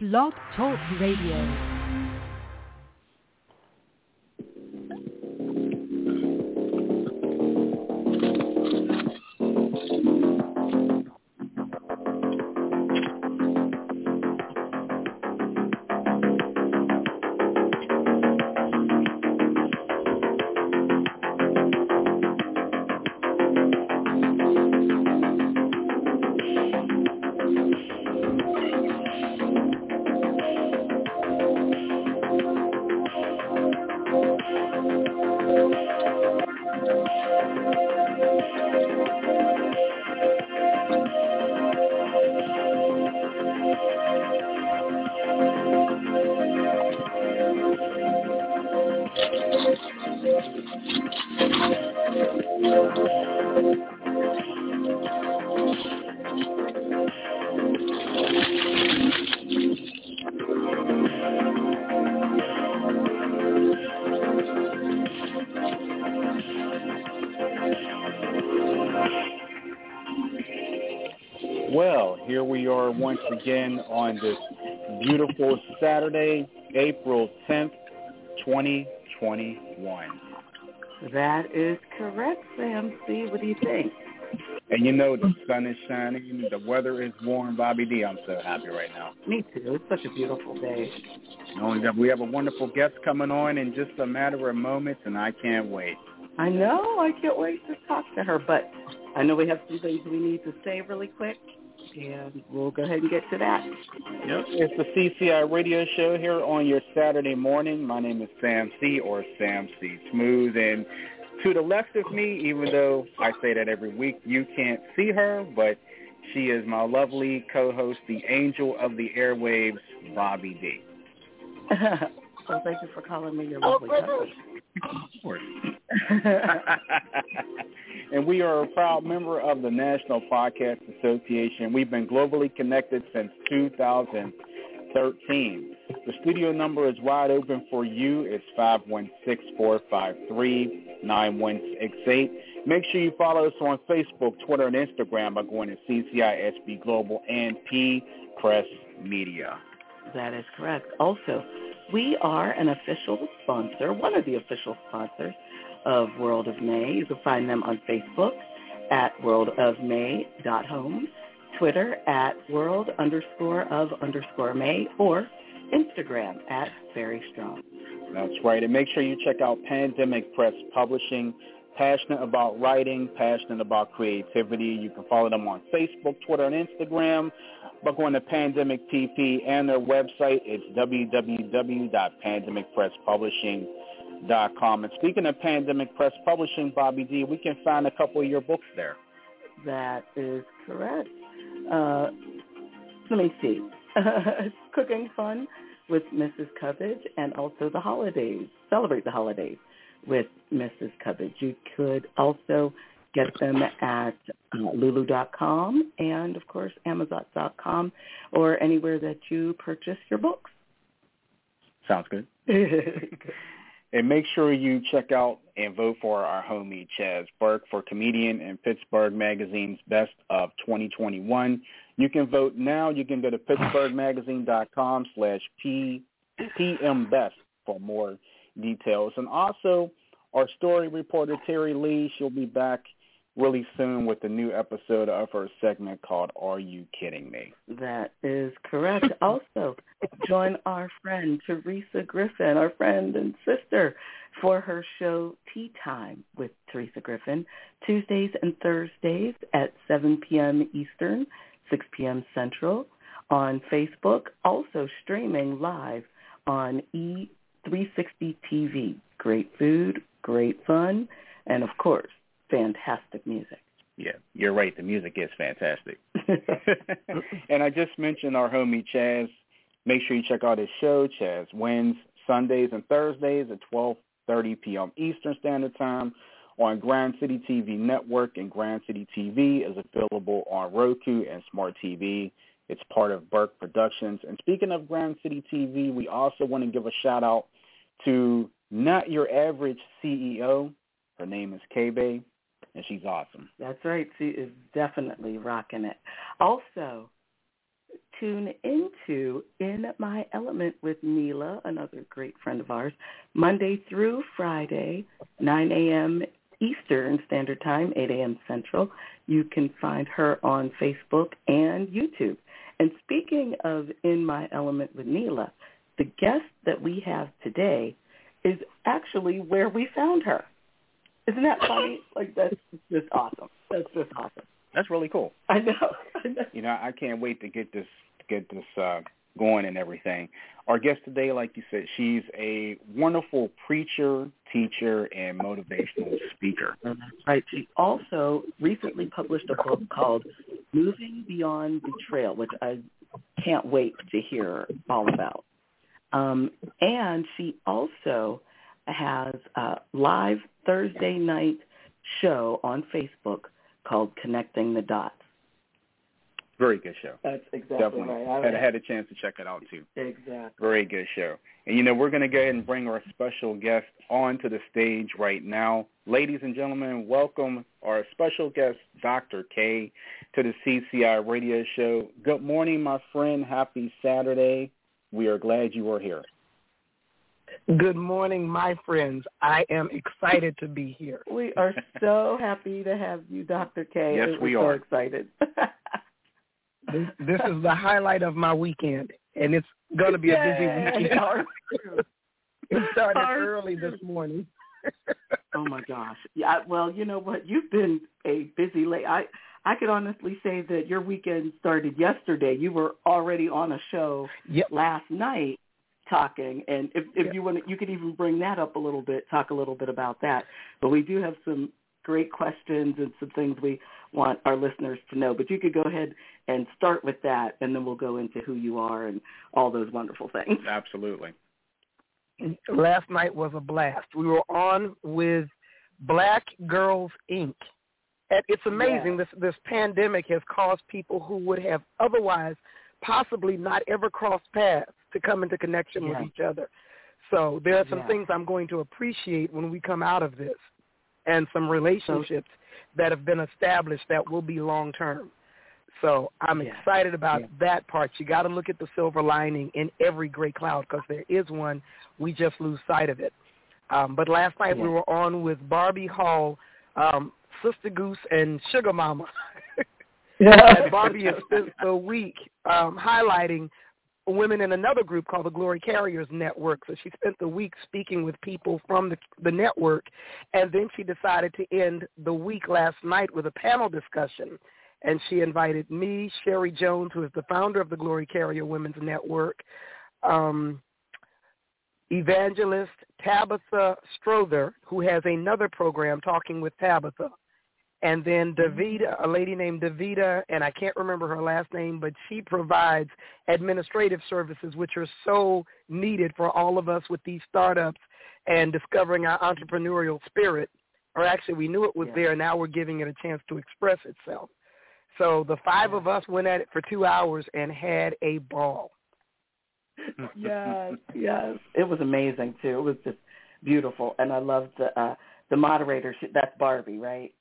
Blog Talk Radio. Here once again on this beautiful Saturday, April 10th, 2021. That is correct, Sam C. What do you think? And you know the sun is shining, the weather is warm, Bobby D. I'm so happy right now. Me too. It's such a beautiful day. We have a wonderful guest coming on in just a matter of moments, and I can't wait. I know. I can't wait to talk to her, but I know we have some things we need to say really quick, and we'll go ahead and get to that. Yep. It's the CCI radio show here on your Saturday morning. My name is Sam C. or Sam C. Smooth, and to the left of me, even though I say that every week, you can't see her, but she is my lovely co-host, the angel of the airwaves, Bobby D. well, thank you for calling me your oh, lovely cousin. And we are a proud member of the National Podcast Association. We've been globally connected since 2013. The studio number is wide open for you. It's 516-453-9168. Make sure you follow us on Facebook, Twitter, and Instagram by going to CCISB Global and P Press Media. That is correct. Also, we are an official sponsor, one of the official sponsors of World of May. You can find them on Facebook at worldofmay.home, Twitter at world underscore of underscore May, or Instagram at Very Strong. That's right. And make sure you check out Pandemic Press Publishing. Passionate about writing, passionate about creativity. You can follow them on Facebook, Twitter, and Instagram by going to Pandemic PP and their website. It's www.pandemicpresspublishing.com. And speaking of Pandemic Press Publishing, Bobby D, we can find a couple of your books there. That is correct. Uh, let me see. Cooking Fun with Mrs. Cubbage and also the holidays. Celebrate the holidays with Mrs. Cubbage. You could also get them at uh, lulu.com and, of course, amazon.com or anywhere that you purchase your books. Sounds good. and make sure you check out and vote for our homie Chaz Burke for comedian in Pittsburgh Magazine's Best of 2021. You can vote now. You can go to pittsburghmagazine.com slash pmbest for more details. And also, our story reporter, Terry Lee, she'll be back really soon with a new episode of her segment called Are You Kidding Me? That is correct. also, join our friend Teresa Griffin, our friend and sister, for her show Tea Time with Teresa Griffin, Tuesdays and Thursdays at 7 p.m. Eastern, 6 p.m. Central on Facebook, also streaming live on E360 TV. Great food, great fun, and of course, fantastic music. Yeah, you're right. The music is fantastic. and I just mentioned our homie Chaz. Make sure you check out his show, Chaz Wins, Sundays and Thursdays at 12.30 p.m. Eastern Standard Time on Grand City TV Network, and Grand City TV is available on Roku and Smart TV. It's part of Burke Productions. And speaking of Grand City TV, we also want to give a shout-out to not your average CEO. Her name is K-Bay, and she's awesome. That's right. She is definitely rocking it. Also, tune into In My Element with Neela, another great friend of ours, Monday through Friday, 9 a.m. Eastern Standard Time, 8 a.m. Central. You can find her on Facebook and YouTube. And speaking of In My Element with Neela, the guest that we have today is actually where we found her. Isn't that funny? like that's just awesome. That's just awesome. That's really cool. I know. I know. You know, I can't wait to get this get this uh going and everything. Our guest today, like you said, she's a wonderful preacher, teacher, and motivational speaker. Right. She also recently published a book called Moving Beyond Betrayal, which I can't wait to hear all about. Um, and she also has a live Thursday night show on Facebook called Connecting the Dots. Very good show. That's exactly Definitely. right. Had, had a chance to check it out too. Exactly. Very good show. And you know, we're going to go ahead and bring our special guest onto the stage right now. Ladies and gentlemen, welcome our special guest, Dr. K, to the CCI radio show. Good morning, my friend. Happy Saturday. We are glad you are here. Good morning, my friends. I am excited to be here. We are so happy to have you, Dr. K. Yes, We're so are. excited. This, this is the highlight of my weekend, and it's going to be a busy weekend. It started early this morning. Oh my gosh. Yeah, well, you know what? You've been a busy late. I I could honestly say that your weekend started yesterday. You were already on a show Yep. last night talking and if if Yep. you want you could even bring that up a little bit, talk a little bit about that. But we do have some great questions and some things we want our listeners to know. But you could go ahead and start with that and then we'll go into who you are and all those wonderful things. Absolutely. Last night was a blast. We were on with Black Girls Inc. And it's amazing. This this pandemic has caused people who would have otherwise possibly not ever crossed paths to come into connection Yeah. with each other. So there are some Yeah. things I'm going to appreciate when we come out of this, and some relationships that have been established that will be long term. So I'm Yeah. excited about Yeah. that part. You got to look at the silver lining in every gray cloud because there is one. We just lose sight of it. Um, but last night we were on with Barbie Hall, um, Sister Goose, and Sugar Mama. and Barbie has spent the week um, highlighting women in another group called the Glory Carriers Network. So she spent the week speaking with people from the, the network, and then she decided to end the week last night with a panel discussion. And she invited me, Sherry Jones, who is the founder of the Glory Carrier Women's Network, um, evangelist Tabitha Strother, who has another program talking with Tabitha, and then Davida, a lady named Davida, and I can't remember her last name, but she provides administrative services, which are so needed for all of us with these startups and discovering our entrepreneurial spirit. Or actually, we knew it was Yeah. there. Now we're giving it a chance to express itself. So the five of us went at it for two hours and had a ball. yes, yes. It was amazing too. It was just beautiful, and I loved the uh, the moderator. She, that's Barbie, right?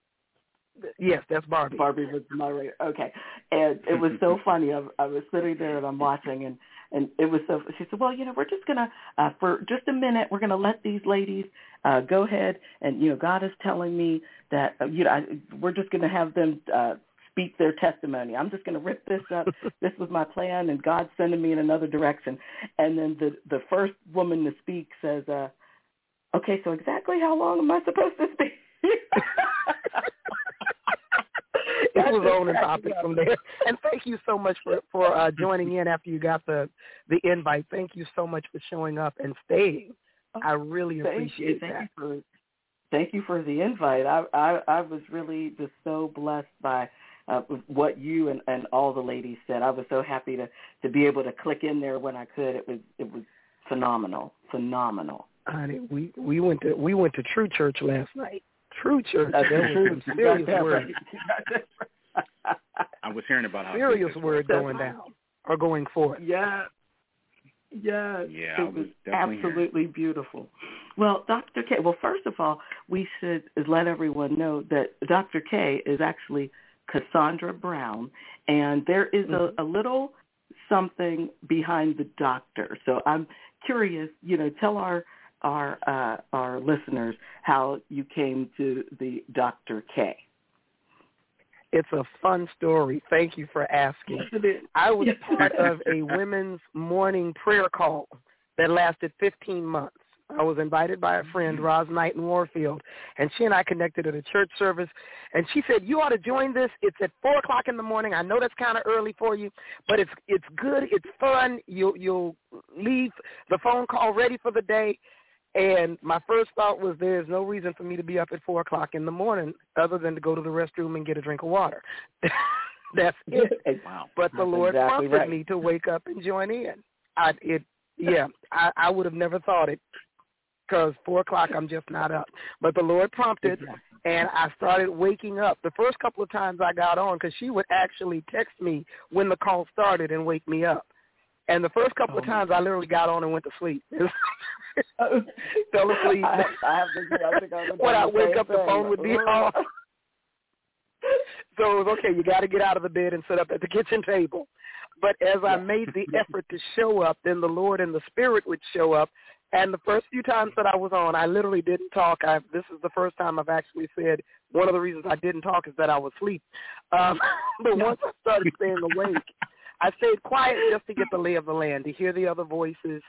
Yes, that's Barbie. Barbie was the moderator. Okay, and it was so funny. I, I was sitting there and I'm watching, and and it was so. She said, "Well, you know, we're just gonna uh, for just a minute, we're gonna let these ladies uh, go ahead, and you know, God is telling me that uh, you know, I, we're just gonna have them." Uh, speak their testimony. I'm just going to rip this up. this was my plan, and God's sending me in another direction. And then the the first woman to speak says, uh, "Okay, so exactly how long am I supposed to speak?" it was on the topic from there. And thank you so much for for uh, joining in after you got the the invite. Thank you so much for showing up and staying. I really Thank appreciate you. Thank that. you for thank you for the invite. I I, I was really just so blessed by uh, what you and, and all the ladies said. I was so happy to to be able to click in there when I could. It was it was phenomenal, phenomenal. Honey, we we went to we went to True Church last night. True Church. That's there true. was some You got serious that word, right. You got that right. I was hearing about how serious big this word was. going down or going forth. Yeah. Yes, Yeah, it was was definitely hearing. absolutely beautiful. Well, Dr. K, well, first of all, we should let everyone know that Dr. K is actually Kasundra Brown, and there is Mhm. a, a little something behind the doctor. So I'm curious, you know, tell our our uh, our listeners how you came to the Dr. K. It's a fun story. Thank you for asking. I was part of a women's morning prayer call that lasted 15 months. I was invited by a friend, mm-hmm. Roz Knight in Warfield, and she and I connected at a church service. And she said, "You ought to join this. It's at four o'clock in the morning. I know that's kind of early for you, but it's it's good. It's fun. You'll you'll leave the phone call ready for the day." And my first thought was, "There's no reason for me to be up at four o'clock in the morning, other than to go to the restroom and get a drink of water." that's it. wow. But the that's Lord exactly prompted right. me to wake up and join in. I it yeah, I, I would have never thought it because four o'clock I'm just not up. But the Lord prompted, and I started waking up. The first couple of times I got on, because she would actually text me when the call started and wake me up. And the first couple oh, of times I literally got on and went to sleep. Fell asleep. I, I have to, I think I when I wake up, thing. the phone would be off. so it was okay. You got to get out of the bed and sit up at the kitchen table. But as I made the effort to show up, then the Lord and the Spirit would show up, and the first few times that I was on, I literally didn't talk. I, this is the first time I've actually said one of the reasons I didn't talk is that I was asleep. Um, but once I started staying awake, I stayed quiet just to get the lay of the land, to hear the other voices,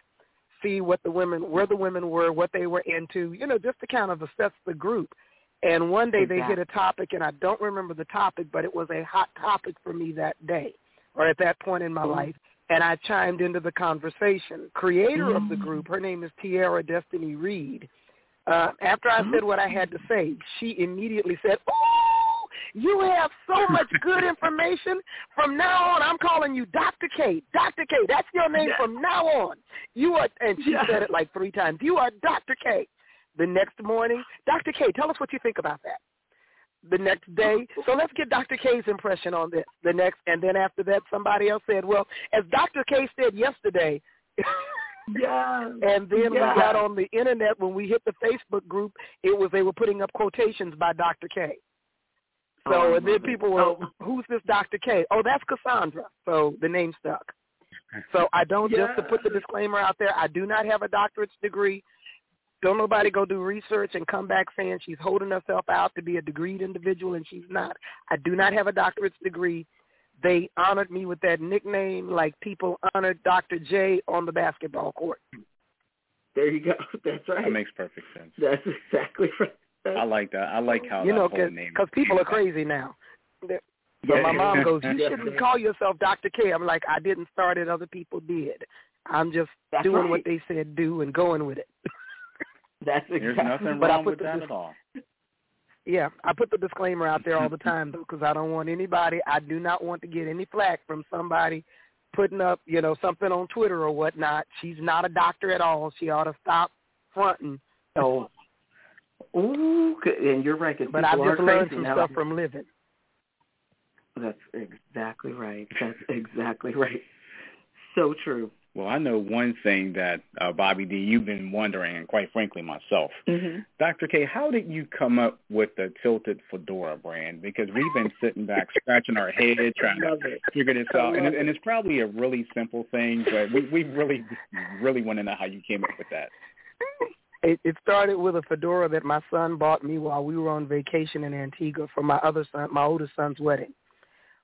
see what the women, where the women were, what they were into, you know, just to kind of assess the group. And one day exactly. they hit a topic, and I don't remember the topic, but it was a hot topic for me that day or at that point in my mm-hmm. life and I chimed into the conversation. Creator mm-hmm. of the group, her name is Tiara Destiny Reed. Uh, after I said what I had to say, she immediately said, "Oh, you have so much good information. From now on, I'm calling you Dr. K. Dr. K. That's your name yes. from now on. You are." And she yes. said it like three times. You are Dr. K. The next morning, Dr. K. Tell us what you think about that the next day. So let's get Dr. K's impression on this. The next, and then after that, somebody else said, "Well, as Dr. K said yesterday." yeah. And then yeah. we got on the internet when we hit the Facebook group. It was they were putting up quotations by Dr. K. So oh, and then people were, oh. "Who's this Dr. K?" Oh, that's Kasundra. So the name stuck. So I don't yeah. just to put the disclaimer out there. I do not have a doctorate's degree. Don't nobody go do research and come back saying she's holding herself out to be a degreed individual and she's not. I do not have a doctorate's degree. They honored me with that nickname like people honored Dr. J on the basketball court. There you go. That's right. That makes perfect sense. That's exactly right. That's, I like that. I like how you know because people are crazy now. They're, but yeah. my mom goes, "You shouldn't call yourself Dr. K." I'm like, "I didn't start it; other people did. I'm just That's doing right. what they said do and going with it." That's exactly. There's nothing but wrong I put with the, that at all. Yeah, I put the disclaimer out there all the time though, because I don't want anybody. I do not want to get any flack from somebody putting up, you know, something on Twitter or whatnot. She's not a doctor at all. She ought to stop fronting. Oh, ooh, and you're right. 'cause But I've people just are learned some now. stuff from living. That's exactly right. That's exactly right. So true. Well, I know one thing that uh, Bobby D, you've been wondering, and quite frankly myself, mm-hmm. Dr. K, how did you come up with the tilted fedora brand? Because we've been sitting back scratching our head trying to it. figure this out, and, and it's probably a really simple thing, but we we really really want to know how you came up with that. It, it started with a fedora that my son bought me while we were on vacation in Antigua for my other son, my oldest son's wedding.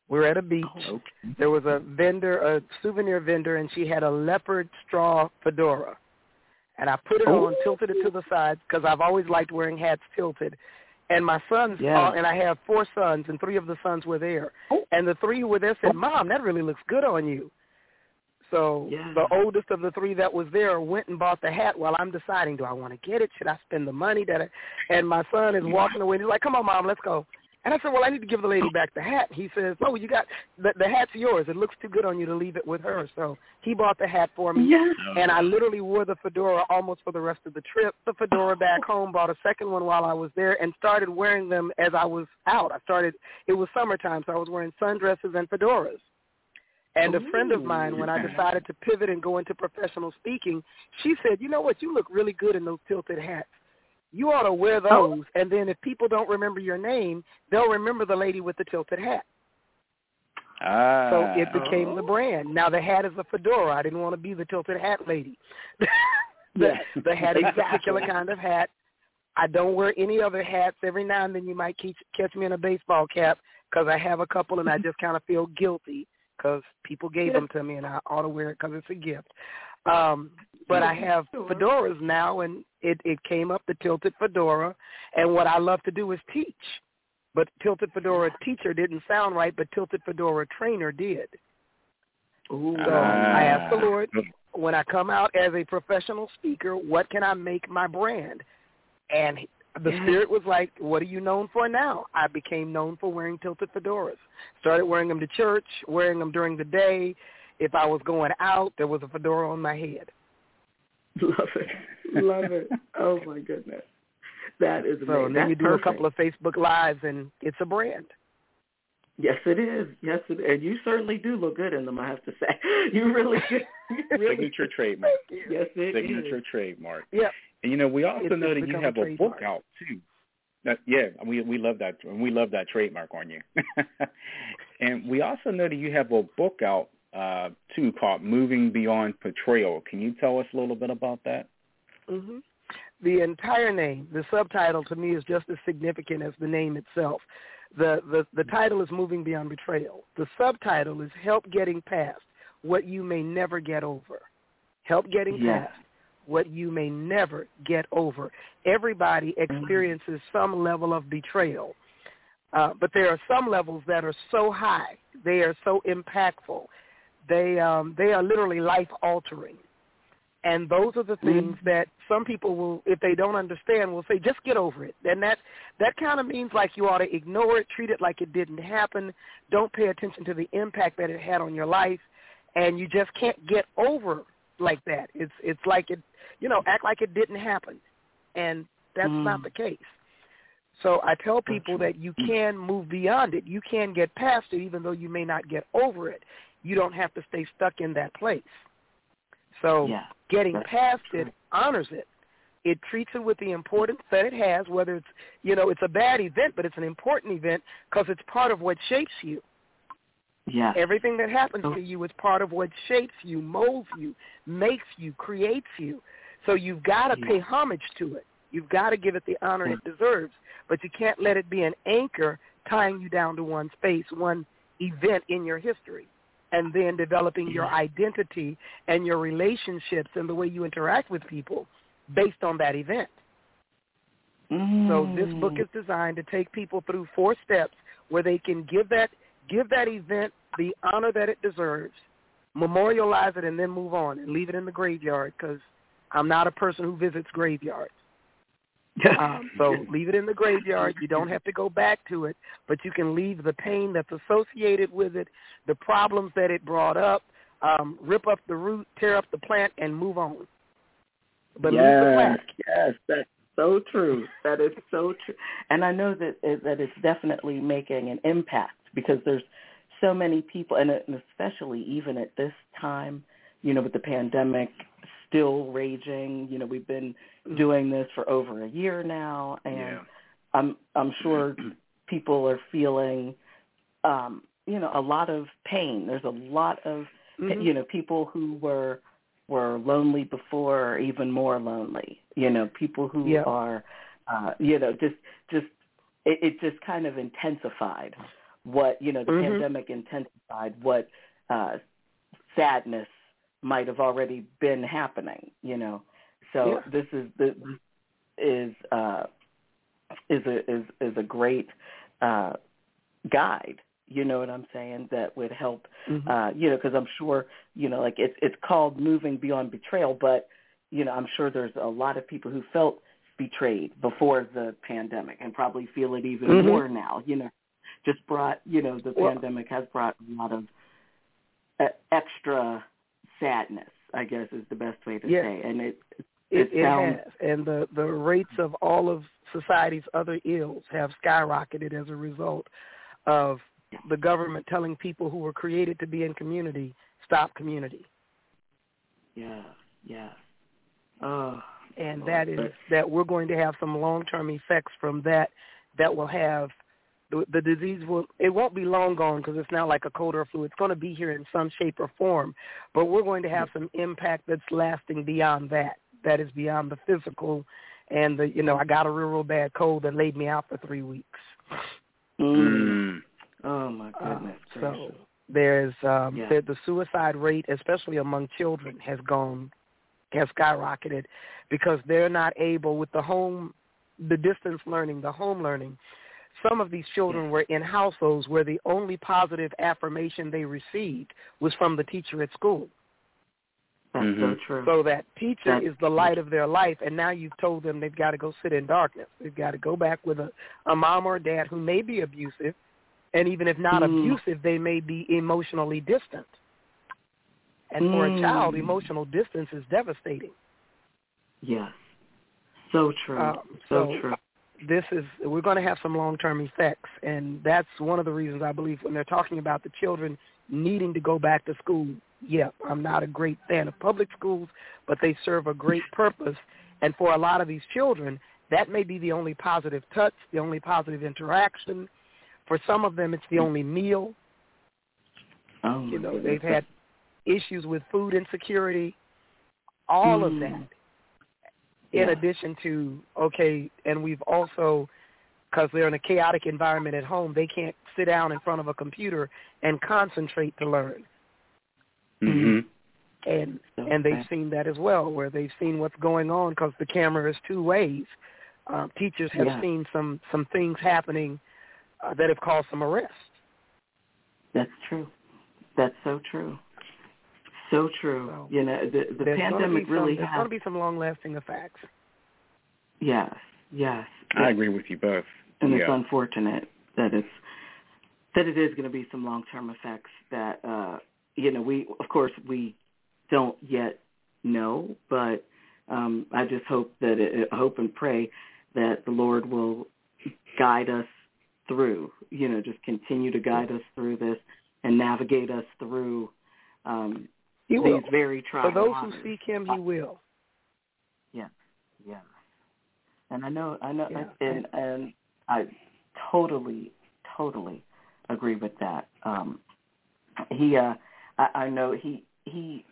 We were at a beach. Oh, okay. There was a vendor, a souvenir vendor, and she had a leopard straw fedora. And I put it Oh. on, tilted it to the side because I've always liked wearing hats tilted. And my sons, Yeah. uh, and I have four sons, and three of the sons were there. Oh. And the three who were there said. "Mom, that really looks good on you." So Yeah. the oldest of the three that was there went and bought the hat while I'm deciding, do I want to get it? Should I spend the money? That I, and my son is walking away. And he's like, "Come on, mom, let's go." And I said, "Well, I need to give the lady back the hat." He says, "Oh, you got the, the hat's yours. It looks too good on you to leave it with her." So he bought the hat for me, Yeah. and I literally wore the fedora almost for the rest of the trip. The fedora back oh. home, bought a second one while I was there, and started wearing them as I was out. I started. It was summertime, so I was wearing sundresses and fedoras. And a friend of mine, when I decided to pivot and go into professional speaking, she said, "You know what? You look really good in those tilted hats. You ought to wear Oh. those, and then if people don't remember your name, they'll remember the lady with the tilted hat." Ah, so it became the brand. Now the hat is a fedora. I didn't want to be the tilted hat lady. the, Yes, the hat is a particular kind of hat. I don't wear any other hats. Every now and then you might catch, catch me in a baseball cap because I have a couple and I just kind of feel guilty because people gave them to me and I ought to wear it because it's a gift. Um, but I have Sure. fedoras now, and it, it came up the tilted fedora. And what I love to do is teach. But tilted fedora teacher didn't sound right, but tilted fedora trainer did. Ooh. So I asked the Ah. Lord, when I come out as a professional speaker, what can I make my brand? And he- the Yeah. Spirit was like, what are you known for now? I became known for wearing tilted fedoras. Started wearing them to church, wearing them during the day. If I was going out, there was a fedora on my head. Love it. Love it. Oh my goodness. That is amazing. So and then That's you do perfect. a couple of Facebook lives, and it's a brand. Yes, it is. Yes, it and you certainly do look good in them. I have to say, you really, do. you really. signature trademark. Yes, it is. signature trademark. Yeah. And you know, we also It's know that you have a a book out too. That, yeah, we we love that, and we love that trademark on you. and we also know that you have a book out uh, too called "Moving Beyond Betrayal." Can you tell us a little bit about that? hmm The entire name, the subtitle to me is just as significant as the name itself. The, the the title is Moving Beyond Betrayal. The subtitle is Help Getting Past What You May Never Get Over. Help Getting Yeah. Past What You May Never Get Over. Everybody experiences some level of betrayal. Uh, but there are some levels that are so high, they are so impactful, they um, they are literally life altering. And those are the things that some people will, if they don't understand, will say, just get over it. And that that kind of means like you ought to ignore it, treat it like it didn't happen. Don't pay attention to the impact that it had on your life, and you just can't get over like that. It's it's like it, you know, act like it didn't happen, and that's Mm. not the case. So I tell people that you can move beyond it. You can get past it, even though you may not get over it. You don't have to stay stuck in that place. So Yeah. getting past true. it honors it. It treats it with the importance that it has, whether it's, you know, it's a bad event, but it's an important event because it's part of what shapes you. Yeah. Everything that happens to you is part of what shapes you, molds you, makes you, creates you. So you've got to pay homage to it. You've got to give it the honor it deserves, but you can't let it be an anchor tying you down to one space, one event in your history, and then developing your identity and your relationships and the way you interact with people based on that event. So this book Mm. is designed to take people through four steps where they can give that give that event the honor that it deserves, memorialize it, and then move on and leave it in the graveyard because I'm not a person who visits graveyards. Um, so leave it in the graveyard. You don't have to go back to it, but you can leave the pain that's associated with it, the problems that it brought up, um, rip up the root, tear up the plant, and move on. But leave the yes, yes, that's so true. That is so true. And I know that it, that it's definitely making an impact because there's so many people, and especially even at this time, you know, with the pandemic still raging. You know, we've been doing this for over a year now, and Yeah. I'm I'm sure people are feeling, um, you know, a lot of pain. There's a lot of Mhm. you know people who were were lonely before are even more lonely you know people who Yeah. are uh you know just just it, it just kind of intensified what you know the Mhm. pandemic intensified what uh sadness might have already been happening you know so Yeah. this is the this is uh is a is is a great uh guide you know what i'm saying that would help Mhm. uh you know because i'm sure you know like it's it's called moving beyond betrayal but you know i'm sure there's a lot of people who felt betrayed before the pandemic and probably feel it even Mhm. more now you know just brought you know the Well- pandemic has brought a lot of uh, extra sadness i guess is the best way to Yes. say. And it It, It it has, and the the rates of all of society's other ills have skyrocketed as a result of the government telling people who were created to be in community stop community, yeah yeah. Oh and that is that we're going to have some long term effects from that that will have the, the disease will it won't be long gone because it's now like a cold or flu. It's going to be here in some shape or form, but we're going to have some impact that's lasting beyond that. That is beyond the physical, and the you know I got a real real bad cold that laid me out for three weeks. Mm. Oh my uh, goodness. Uh, so there's um, yeah. the, the suicide rate, especially among children, has gone has skyrocketed because they're not able with the home, the distance learning, the home learning some of these children were in households where the only positive affirmation they received was from the teacher at school. That's mm-hmm. so true. So that teacher That's is the light of their life, and now you've told them they've got to go sit in darkness. They've got to go back with a, a mom or a dad who may be abusive, and even if not mm. abusive, they may be emotionally distant. And mm. for a mm. child, emotional distance is devastating. Yes. So true. Um, so, so, true this is we're going to have some long-term effects, and that's one of the reasons I believe when they're talking about the children needing to go back to school. Yeah, I'm not a great fan of public schools, but they serve a great purpose, and for a lot of these children, that may be the only positive touch, the only positive interaction. For some of them, it's the only meal. Oh, you know, they've had issues with food insecurity, all mm. of that in addition to okay, and we've also because they're in a chaotic environment at home, they can't sit down in front of a computer and concentrate to learn. Mm-hmm. And okay. and they've seen that as well, where they've seen what's going on because the camera is two ways. Um, teachers have yeah. seen some some things happening uh, that have caused some arrest. That's true. That's so true. So true. So, you know, the the pandemic really some, has. There's going to be some long-lasting effects. Yes, yes. I agree with you both. And yeah. it's unfortunate that it's that it is going to be some long-term effects that uh, you know we of course we don't yet know, but um, I just hope that it, hope and pray that the Lord will guide us through. You know, just continue to guide us through this and navigate us through um, he these will. very trying For those who seek Him, He will. Yeah, yeah. And I know, I know, yeah. and and I totally, totally agree with that. Um, he, uh, I, I know he he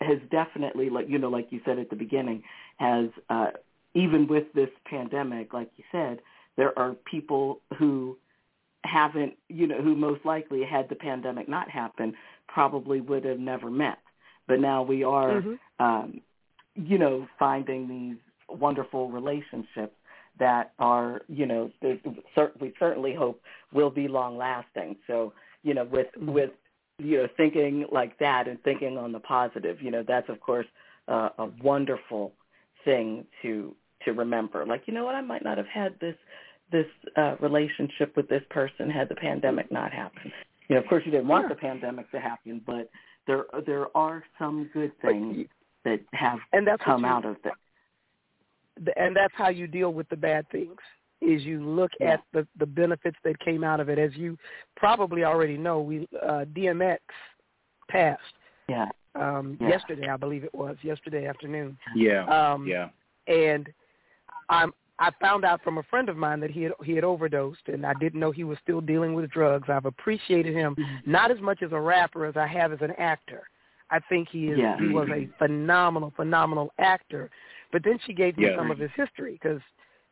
has definitely, like you know, like you said at the beginning, has uh, even with this pandemic, like you said, there are people who haven't, you know, who most likely had the pandemic not happen, probably would have never met. But now we are, mm-hmm. um, you know, finding these wonderful relationships that are, you know, we certainly hope will be long lasting. So, you know, with mm-hmm. with you know thinking like that and thinking on the positive, you know, that's of course uh, a wonderful thing to to remember. Like, you know what, I might not have had this this uh, relationship with this person had the pandemic not happened. You know, of course, you didn't want the pandemic to happen, but there there are some good things that have and that's come you, out of that. And that's how you deal with the bad things. Is you look yeah. at the the benefits that came out of it. As you probably already know, we uh, DMX passed. Yeah. Um, yeah. Yesterday, I believe it was yesterday afternoon. Yeah. Um, yeah. And I'm I found out from a friend of mine that he had he had overdosed, and I didn't know he was still dealing with drugs. I've appreciated him mm-hmm. not as much as a rapper as I have as an actor. I think he is yeah. he was a phenomenal phenomenal actor. But then she gave me yeah. some of his history because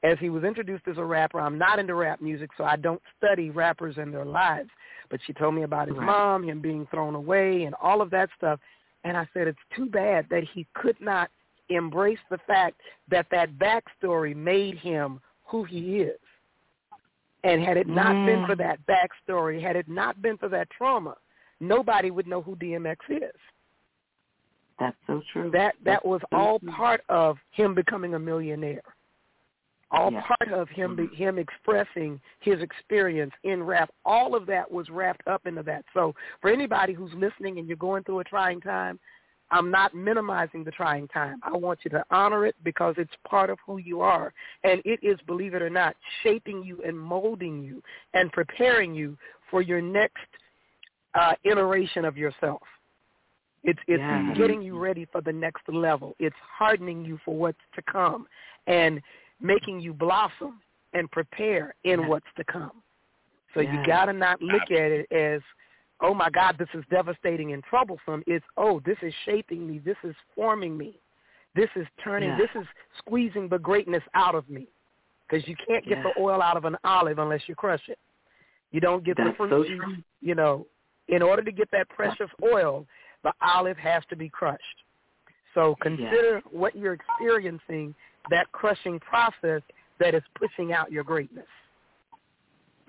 as he was introduced as a rapper, I'm not into rap music, so I don't study rappers and their lives. But she told me about his right. mom, him being thrown away, and all of that stuff. And I said it's too bad that he could not embrace the fact that that backstory made him who he is. And had it not mm. been for that backstory, had it not been for that trauma, nobody would know who DMX is. That's so true. That that That's was so all true. part of him becoming a millionaire. All yeah. part of him mm-hmm. him expressing his experience in rap. All of that was wrapped up into that. So for anybody who's listening and you're going through a trying time, I'm not minimizing the trying time. I want you to honor it because it's part of who you are. And it is, believe it or not, shaping you and molding you and preparing you for your next uh, iteration of yourself. It's it's yeah. getting you ready for the next level. It's hardening you for what's to come and making you blossom and prepare in yeah. what's to come. So yeah. you got to not look at it as, oh my God, this is devastating and troublesome. It's, oh, this is shaping me. This is forming me. This is turning, yeah. this is squeezing the greatness out of me. Because you can't get yeah. the oil out of an olive unless you crush it. You don't get That's the fruit so true. You know, in order to get that precious oil, the olive has to be crushed. So consider yeah. what you're experiencing, that crushing process that is pushing out your greatness.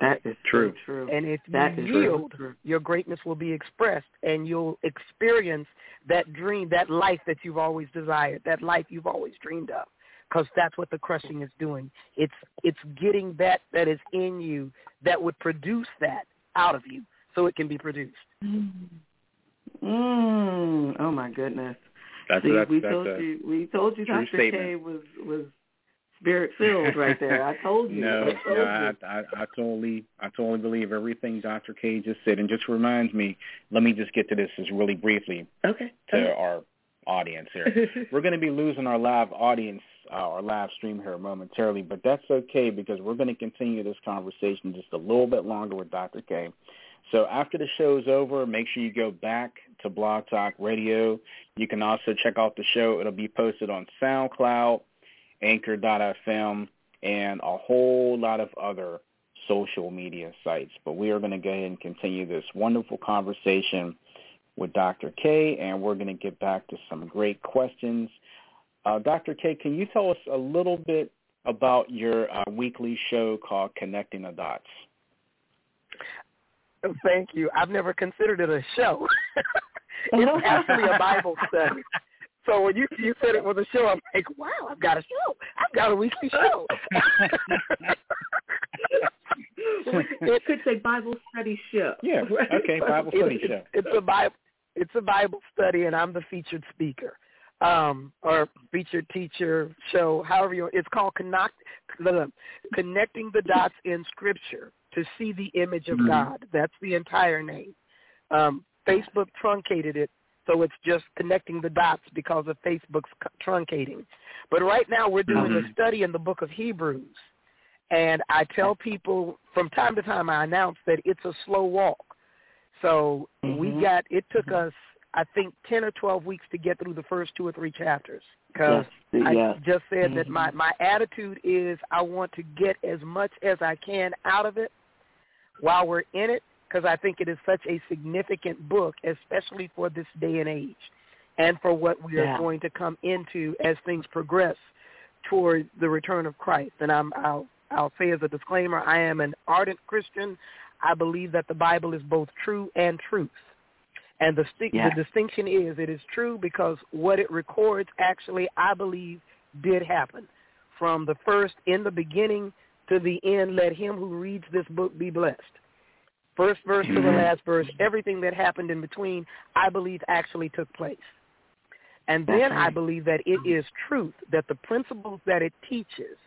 That is true. So true. And if that you is yield, true. your greatness will be expressed and you'll experience that dream, that life that you've always desired, that life you've always dreamed of. Because that's what the crushing is doing. It's it's getting that that is in you that would produce that out of you, so it can be produced. Mm. Mm. Oh my goodness! That's, See, that's, we that's told a you we told you true Dr. statement. K was was spirit filled right there. I told you. no, I told no, you. I, I, I totally, I totally believe everything Dr. K just said, and just reminds me. Let me just get to this just really briefly okay. to okay. our audience here. We're going to be losing our live audience, uh, our live stream here momentarily, but that's okay because we're going to continue this conversation just a little bit longer with Dr. K. So after the show's over, make sure you go back to Blog Talk Radio. You can also check out the show. It'll be posted on SoundCloud, Anchor.fm, and a whole lot of other social media sites. But we are going to go ahead and continue this wonderful conversation with Dr. K, and we're going to get back to some great questions. Uh, Dr. K, can you tell us a little bit about your uh, weekly show called Connecting the Dots? Thank you. I've never considered it a show. it's actually a Bible study. So when you you said it was a show, I'm like, wow, I've got a show. I've got a weekly show. it could say Bible study show. Yeah. Okay. Bible study it's, show. It's a Bible. It's a Bible study, and I'm the featured speaker, um, or featured teacher show. However, you. It's called connect, connecting the dots in Scripture to see the image of mm-hmm. God. That's the entire name. Um, Facebook truncated it, so it's just connecting the dots because of Facebook's truncating. But right now, we're doing mm-hmm. a study in the book of Hebrews. And I tell people from time to time, I announce that it's a slow walk. So mm-hmm. we got, it took mm-hmm. us, I think, 10 or 12 weeks to get through the first two or three chapters. Because yes. I yes. just said mm-hmm. that my, my attitude is I want to get as much as I can out of it while we're in it, because I think it is such a significant book, especially for this day and age and for what we yeah. are going to come into as things progress toward the return of Christ. And I'm, I'll I'll say as a disclaimer, I am an ardent Christian. I believe that the Bible is both true and truth. And the, sti- yeah. the distinction is it is true because what it records actually, I believe, did happen. From the first, in the beginning to the end, let him who reads this book be blessed. First verse to the mm-hmm. last verse, everything that happened in between, I believe actually took place. And then. I believe that it is truth, that the principles that it teaches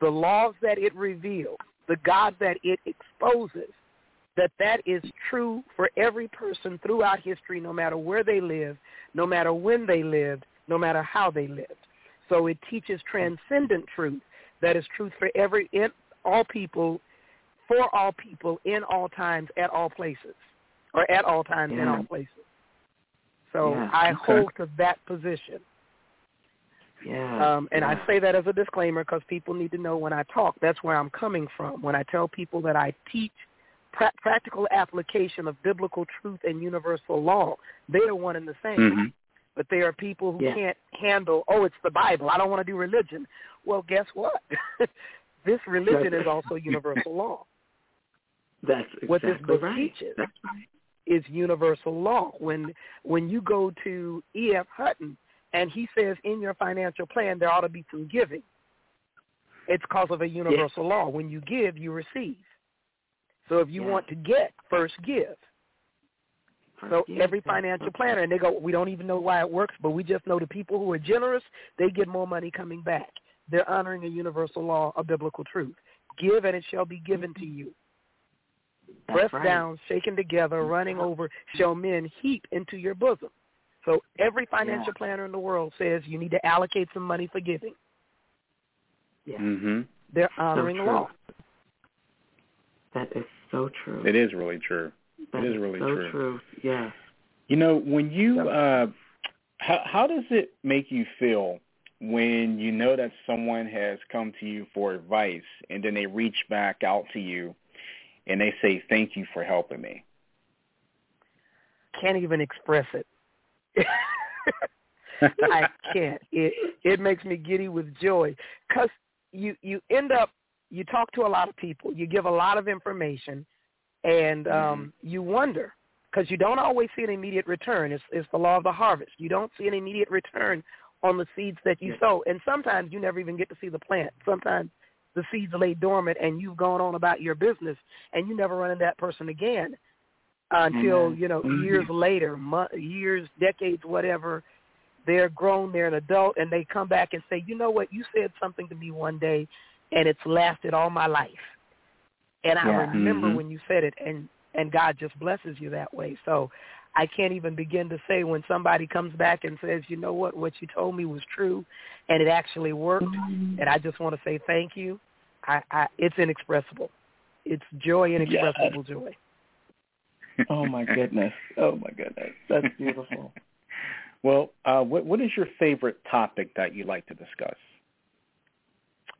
the laws that it reveals, the God that it exposes, that that is true for every person throughout history, no matter where they live, no matter when they lived, no matter how they lived. So it teaches transcendent truth that is truth for every all people, for all people, in all times, at all places, or at all times, yeah. in all places. So yeah. I okay. hold to that position. Yeah. Um, and yeah. I say that as a disclaimer because people need to know when I talk, that's where I'm coming from. When I tell people that I teach pra- practical application of biblical truth and universal law, they are one and the same. Mm-hmm. But there are people who Yeah. can't handle, oh, it's the Bible. I don't want to do religion. Well, guess what? this religion is also universal law. That's exactly what this book right. teaches That's right. is universal law. When when you go to E.F. Hutton and he says in your financial plan there ought to be some giving, it's because of a universal law. When you give, you receive. So if you Yeah. want to get, first give. So every financial planner, and they go, we don't even know why it works, but we just know the people who are generous, they get more money coming back. They're honoring a universal law of biblical truth. Give and it shall be given to you. That's Pressed right. down, shaken together, running over, shall men heap into your bosom. So every financial Yeah. planner in the world says you need to allocate some money for giving. Yeah. Mm-hmm. They're honoring so law. That is so true. It is really true. That it is really so true. true. Yeah. You know, when you uh how how does it make you feel when you know that someone has come to you for advice and then they reach back out to you and they say thank you for helping me? Can't even express it. I can't. It it makes me giddy with joy cuz you you end up you talk to a lot of people, you give a lot of information and um mm-hmm. you wonder because you don't always see an immediate return. It's, it's the law of the harvest. You don't see an immediate return on the seeds that you sow, and sometimes you never even get to see the plant. Sometimes the seeds lay dormant, and you've gone on about your business, and you never run into that person again until mm-hmm. you know mm-hmm. years later, months, years, decades, whatever. They're grown, they're an adult, and they come back and say, "You know what? You said something to me one day, and it's lasted all my life." And I yeah. remember mm-hmm. when you said it, and and God just blesses you that way. So I can't even begin to say when somebody comes back and says, you know what, what you told me was true and it actually worked and I just want to say thank you. I, I it's inexpressible. It's joy, inexpressible yes. joy. oh my goodness. Oh my goodness. That's beautiful. well, uh, what what is your favorite topic that you like to discuss?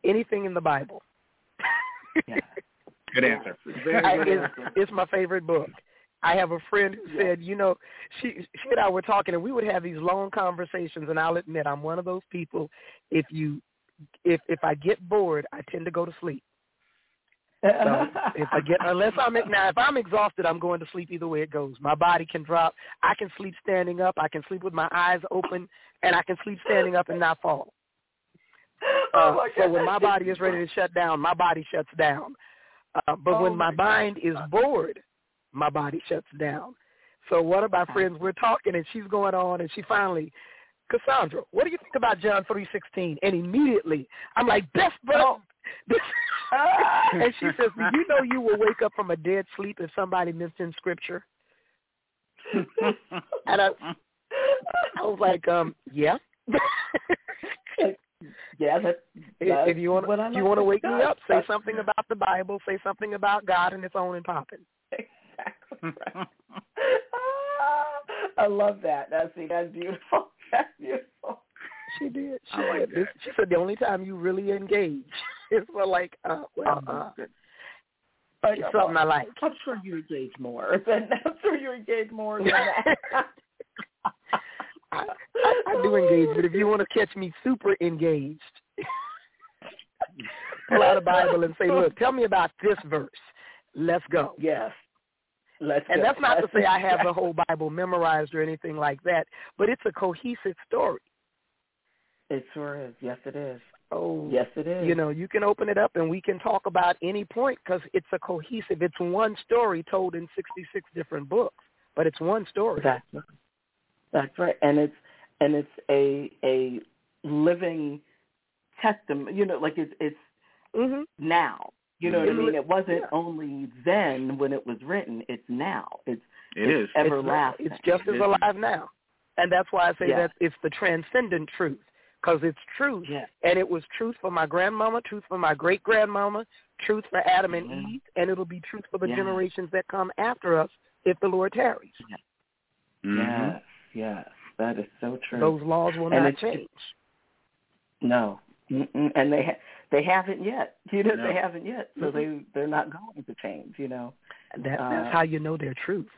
Anything in the Bible. yeah. Good answer. I, it's, it's my favorite book. I have a friend who said, you know, she she and I were talking, and we would have these long conversations. And I'll admit, I'm one of those people. If you, if if I get bored, I tend to go to sleep. So if I get unless I'm now if I'm exhausted, I'm going to sleep either way it goes. My body can drop. I can sleep standing up. I can sleep with my eyes open, and I can sleep standing up and not fall. Oh uh, oh so when my body is ready to shut down, my body shuts down. Uh, but oh when my, my mind is bored, my body shuts down. So one of my friends, we're talking, and she's going on, and she finally, Kasundra, what do you think about John three sixteen? And immediately, I'm like, best bro. and she says, do you know you will wake up from a dead sleep if somebody mentions scripture? and I, I was like, um, yeah. Yeah, that, if you want, to, you want to wake me up, say something about the Bible, say something about God, and it's on and popping. Exactly. Right. I love that. That's see, that's beautiful. That's beautiful. She did. She like did. This, she said the only time you really engage is for like, uh, well, oh, uh, but yeah, something I like. I'm sure you engage more than. I'm sure you engage more than that. I, I, do engage, but if you want to catch me super engaged, pull out a Bible and say, "Look, tell me about this verse. Let's go." Yes. Let's and go. that's not to say I have the whole Bible memorized or anything like that, but it's a cohesive story. It sure is. Yes, it is. Oh, yes, it is. You know, you can open it up and we can talk about any point because it's a cohesive. It's one story told in 66 different books, but it's one story. That's right. That's right, and it's and it's a a living testament. You know, like it's it's mm-hmm. now. You know what I mean? It wasn't yeah. only then when it was written. It's now. It's it it's is. everlasting. It's, just as alive now, and that's why I say yeah. that it's the transcendent truth because it's truth, yeah. and it was truth for my grandmama, truth for my great grandmama, truth for Adam and mm-hmm. Eve, and it'll be truth for the yeah. generations that come after us if the Lord tarries. Yeah. Mm-hmm. Yes, yes, that is so true. Those laws will and not change. No, Mm-mm. and they ha- they haven't yet. You know, no. they haven't yet, so mm-hmm. they they're not going to change. You know, that, uh, that's how you know their truth.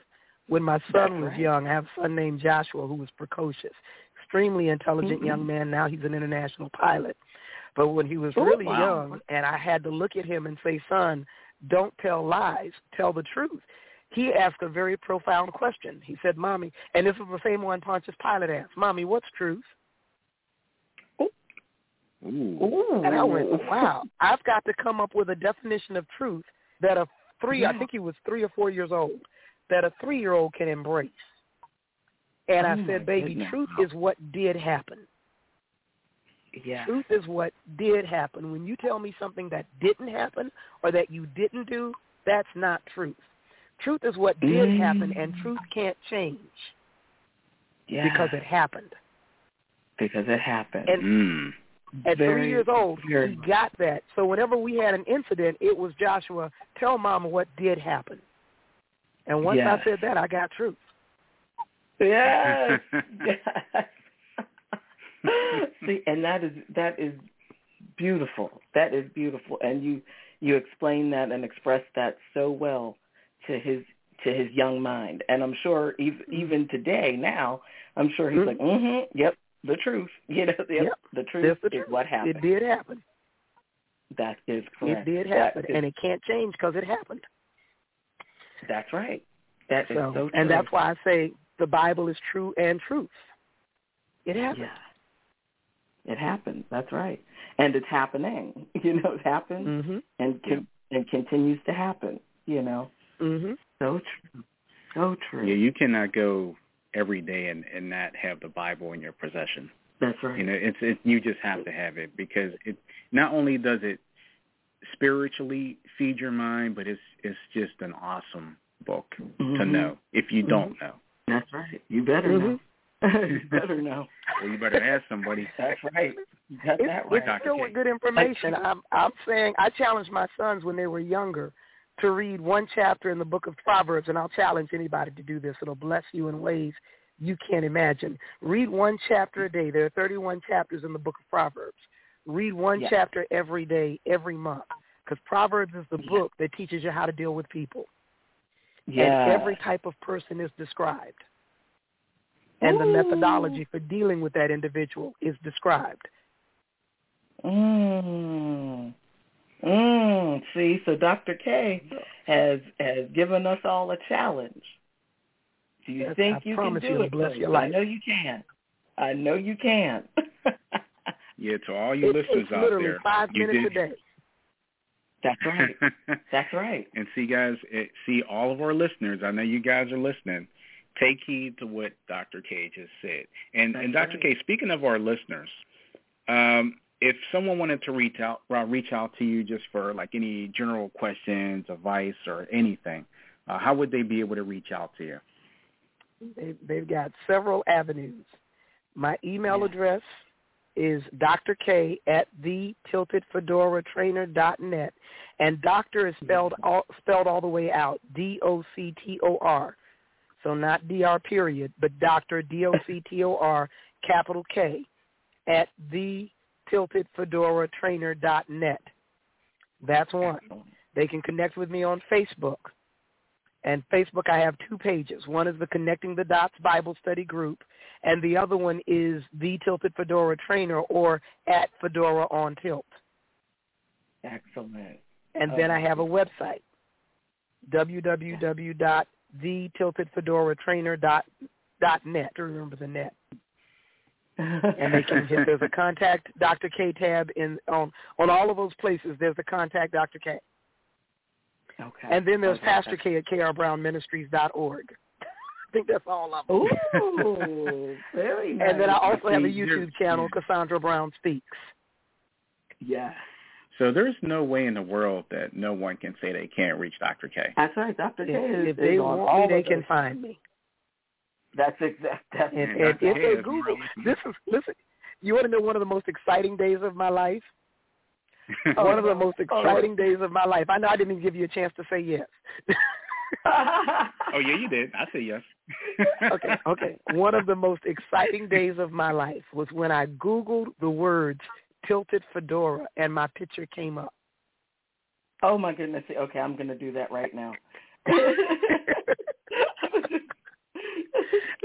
When my son was right. young, I have a son named Joshua who was precocious, extremely intelligent mm-hmm. young man. Now he's an international pilot. But when he was oh, really wow. young, and I had to look at him and say, "Son, don't tell lies. Tell the truth." He asked a very profound question. He said, "Mommy," and this was the same one Pontius Pilate asked, "Mommy, what's truth?" Ooh. And I went, wow, I've got to come up with a definition of truth that a three, yeah. I think he was three or four years old, that a three-year-old can embrace. And oh I said, baby, goodness. truth is what did happen. Yeah. Truth is what did happen. When you tell me something that didn't happen or that you didn't do, that's not truth. Truth is what did mm. happen, and truth can't change yeah. because it happened. Because it happened. And mm. At very, three years old, very. he got that. So whenever we had an incident, it was Joshua, tell Mama what did happen. And once yes. I said that, I got truth. Yes. yes. See, and that is that is beautiful. That is beautiful, and you you explain that and express that so well to his to his young mind. And I'm sure even even today now, I'm sure he's Mhm. like, mm-hmm, yep, the truth. You know, yep, Yep. the truth the is truth. what happened. It did happen. That is correct. It did happen, and it can't change because it happened. that's right. That is so, true. and that's why I say the Bible is true and truth. It happened. Yeah. It happened. That's right. And it's happening. You know, it happened Mhm. and con- and continues to happen. You know, Mhm. so true, so true. Yeah, you cannot go every day and and not have the Bible in your possession. That's right. You know, it's it, you just have to have it because it not only does it spiritually feed your mind, but it's it's just an awesome book to Mhm. know if you don't know. That's right. You better Mhm. know. you better know. Well, you better ask somebody. That's right. You got It's, that it's right. Dr. still with good information. I'm I'm saying I challenged my sons when they were younger to read one chapter in the book of Proverbs, and I'll challenge anybody to do this. It'll bless you in ways you can't imagine. Read one chapter a day. There are 31 chapters in the book of Proverbs. Read one Yes. chapter every day, every month, because Proverbs is the Yes. book that teaches you how to deal with people, Yeah. and every type of person is described, and the methodology for dealing with that individual is described. Mm. Mm. See, so Dr. K has has given us all a challenge. Do you Yes, think I you can do you it'll it? bless your life. I know you can. I know you can. Yeah, to all you It listeners takes out literally there, five you minutes did. a day. That's right. That's right. and see, guys, it, see all of our listeners. I know you guys are listening. Take heed to what Dr. K just said. And and Dr. right. K, speaking of our listeners, um, if someone wanted to reach out, uh, reach out to you just for like any general questions, advice, or anything, uh, how would they be able to reach out to you? They, they've got several avenues. My email Yeah. address is Dr. K at the tiltedfedoratrainer.net, and doctor is spelled all, spelled all the way out, D-O-C-T-O-R. So not D-R period, but Doctor, D-O-C-T-O-R, capital K, at the tiltedfedoratrainer.net. That's one. They can connect with me on Facebook. And Facebook, I have two pages. One is the Connecting the Dots Bible Study Group, and the other one is the Tilted Fedora Trainer or at Fedora on Tilt. Excellent. And then I have a um, website, www.thetiltedfedoratrainer.net. Remember the net. And they can hit, there's a contact Dr. K tab in on on all of those places. There's a contact Dr. K. Okay. And then there's oh, Okay. Pastor K at krbrownministries.org. I think that's all of them. Ooh, very nice. And then I also have a YouTube you're- channel, Kasundra Brown Speaks. Yes. So there's no way in the world that no one can say they can't reach Dr. K. That's right. Dr. K is, If, if is they on want all me, they of can those. find me. That's exact. That's And, and Dr. if K they is Google, this is listen. You want to know one of the most exciting days of my life? one of the most oh, exciting days of my life. I know I didn't even give you a chance to say yes. oh yeah, you did. I said yes. okay, okay. One of the most exciting days of my life was when I Googled the words tilted fedora and my picture came up. oh my goodness. Okay, I'm going to do that right now.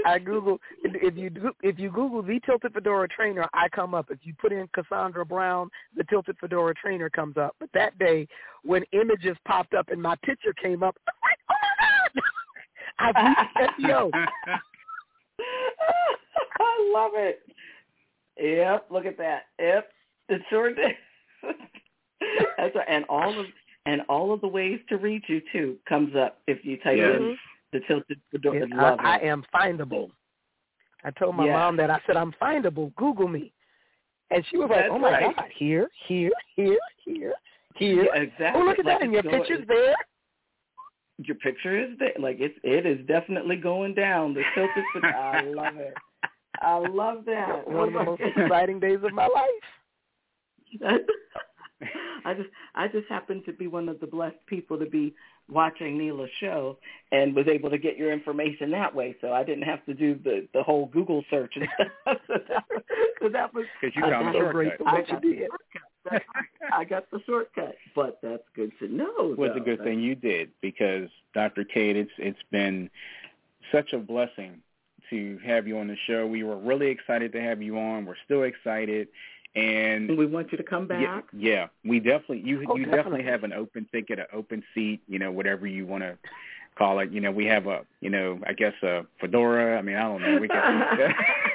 I Google if you do- if you Google the Tilted Fedora Trainer, I come up. If you put in Kasundra Brown, the Tilted Fedora Trainer comes up. But that day, when images popped up and my picture came up, I'm like, oh my god! I've reached SEO. I love it. Yep, look at that. Yep, it sure did. That's right. And all of and all of the ways to reach you too comes up if you type Yes. in the tilted fedora. And I, I am findable. I told my Yeah. mom that I said I'm findable. Google me, and she was like, That's "Oh my right. god! Here, here, here, here, here. Yeah, exactly. Oh, look at Like that! And your going- picture's there." Your picture is there. Like it's it is definitely going down. The tilted fedora. I love it. I love that. One of the most exciting days of my life. I just I just happen to be one of the blessed people to be watching Neela's show and was able to get your information that way. So I didn't have to do the the whole Google search and stuff. so that, was because you found the shortcut. I got the shortcut. I got the shortcut, but that's good to know. It Was a good thing you did because Dr. K, it's it's been such a blessing to have you on the show. We were really excited to have you on. We're still excited. And we want you to come back. Yeah, yeah we definitely you oh, you definitely. definitely have an open ticket, an open seat, you know, whatever you want to call it. You know, we have a you know, I guess a fedora. I mean, I don't know. We can.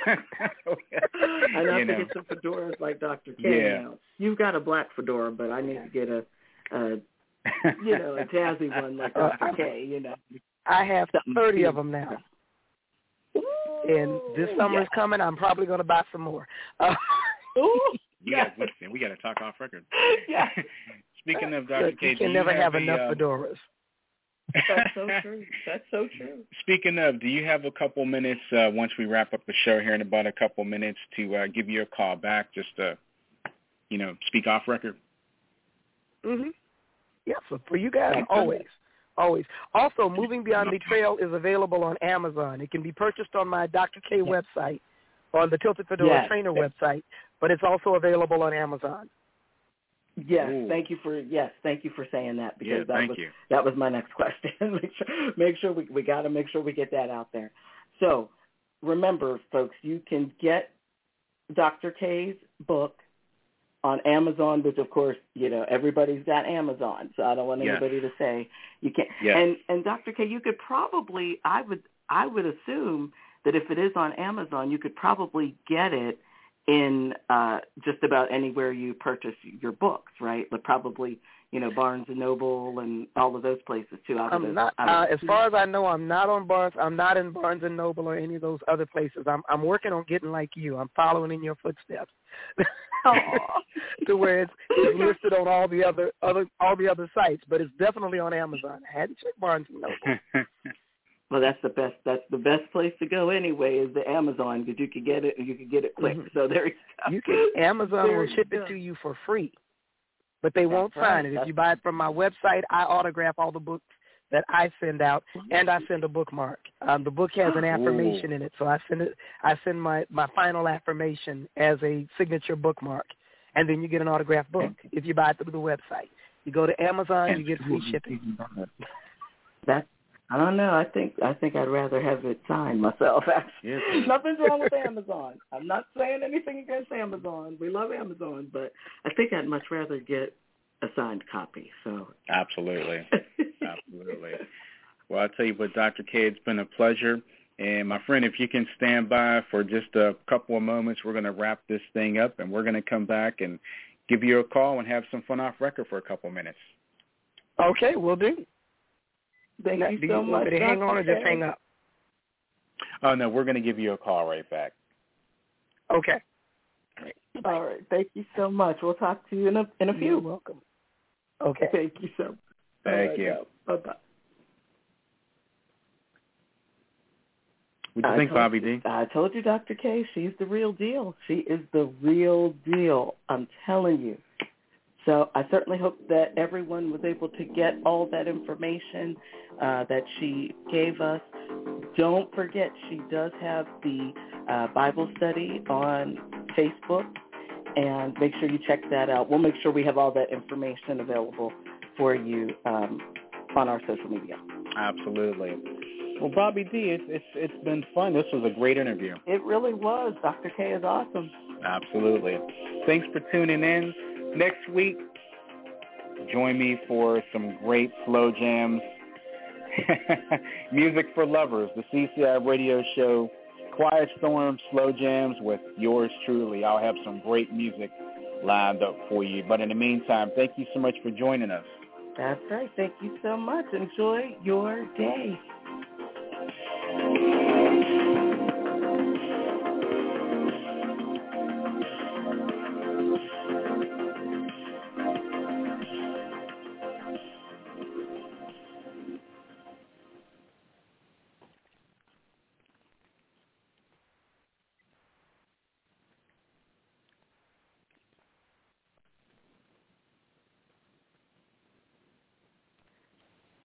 I know you to know. get some fedoras like Dr. K Yeah. now. You've got a black fedora, but I need to get a, a you know, a jazzy one like Uh, Dr. K. You know. I have Something 30 of them now. And this summer is coming. I'm probably going to buy some more. Uh, Ooh, we got listen, we got to talk off record. yeah. Speaking of Dr. Look, K, you do can you never have have a, enough uh, fedoras. That's so true. That's so true. Speaking of, do you have a couple minutes uh, once we wrap up the show here in about a couple minutes to uh, give you a call back just to, you know, speak off record? Mhm. Yeah, so for you guys, Excellent. always, always. Also, Moving Beyond Betrayal is available on Amazon. It can be purchased on my Dr. K website, on the Tilted Fedora Yes. Trainer website, but it's also available on Amazon. Yes, Ooh. thank you for yes, thank you for saying that because Yeah, that thank was you. that was my next question. make sure make sure we we got to make sure we get that out there. So, remember folks, you can get Dr. K's book on Amazon, which of course, you know, everybody's got Amazon, so I don't want Yes. anybody to say you can't. Yes. And and Dr. K, you could probably I would I would assume that if it is on Amazon, you could probably get it in uh just about anywhere you purchase your books, right? But probably, you know, Barnes and Noble and all of those places too. I would I'm not, I uh, as far as I know, I'm not on Barnes. I'm not in Barnes and Noble or any of those other places. I'm I'm working on getting like you. I'm following in your footsteps. To where it's, it's listed on all the other other all the other sites, but it's definitely on Amazon. I hadn't checked Barnes and Noble. Well, that's the best. That's the best place to go anyway. Is the Amazon because you could get it. You could get it quick. Mhm. So there you go. You can Amazon There will ship it to you for free, but they won't That's sign right. it. If you buy it from my website, I autograph all the books that I send out, and I send a bookmark. Um, the book has an affirmation in it, so I send it. I send my my final affirmation as a signature bookmark, and then you get an autographed book if you buy it through the website. You go to Amazon, you get free shipping. That's. I don't know. I think I think I'd rather have it signed myself. Actually, Yes. nothing's wrong with Amazon. I'm not saying anything against Amazon. We love Amazon, but I think I'd much rather get a signed copy. So Absolutely. Absolutely. Well, I'll tell you what, Dr. K, it's been a pleasure. And my friend, if you can stand by for just a couple of moments, we're going to wrap this thing up, and we're going to come back and give you a call and have some fun off record for a couple of minutes. Okay, we'll do. Thank you do so you much. want me to hang on or just hang up? Oh, no, we're going to give you a call right back. Okay. All right. Thank you so much. We'll talk to you in a in a You're few. welcome. Okay. Thank you so much. Thank you. Bye bye. What do you I think, Bobby you- D? I told you, Dr. K, she's the real deal. She is the real deal. I'm telling you. So I certainly hope that everyone was able to get all that information uh, that she gave us. Don't forget, she does have the uh, Bible study on Facebook, and make sure you check that out. We'll make sure we have all that information available for you um, on our social media. Absolutely. Well, Bobby D, it's, it's it's been fun. This was a great interview. It really was. Dr. K is awesome. Absolutely. Thanks for tuning in. Next week, join me for some great slow jams. Music for Lovers, the CCI radio show, Quiet Storm Slow Jams with yours truly. I'll have some great music lined up for you. But in the meantime, thank you so much for joining us. That's right. Thank you so much. Enjoy your day.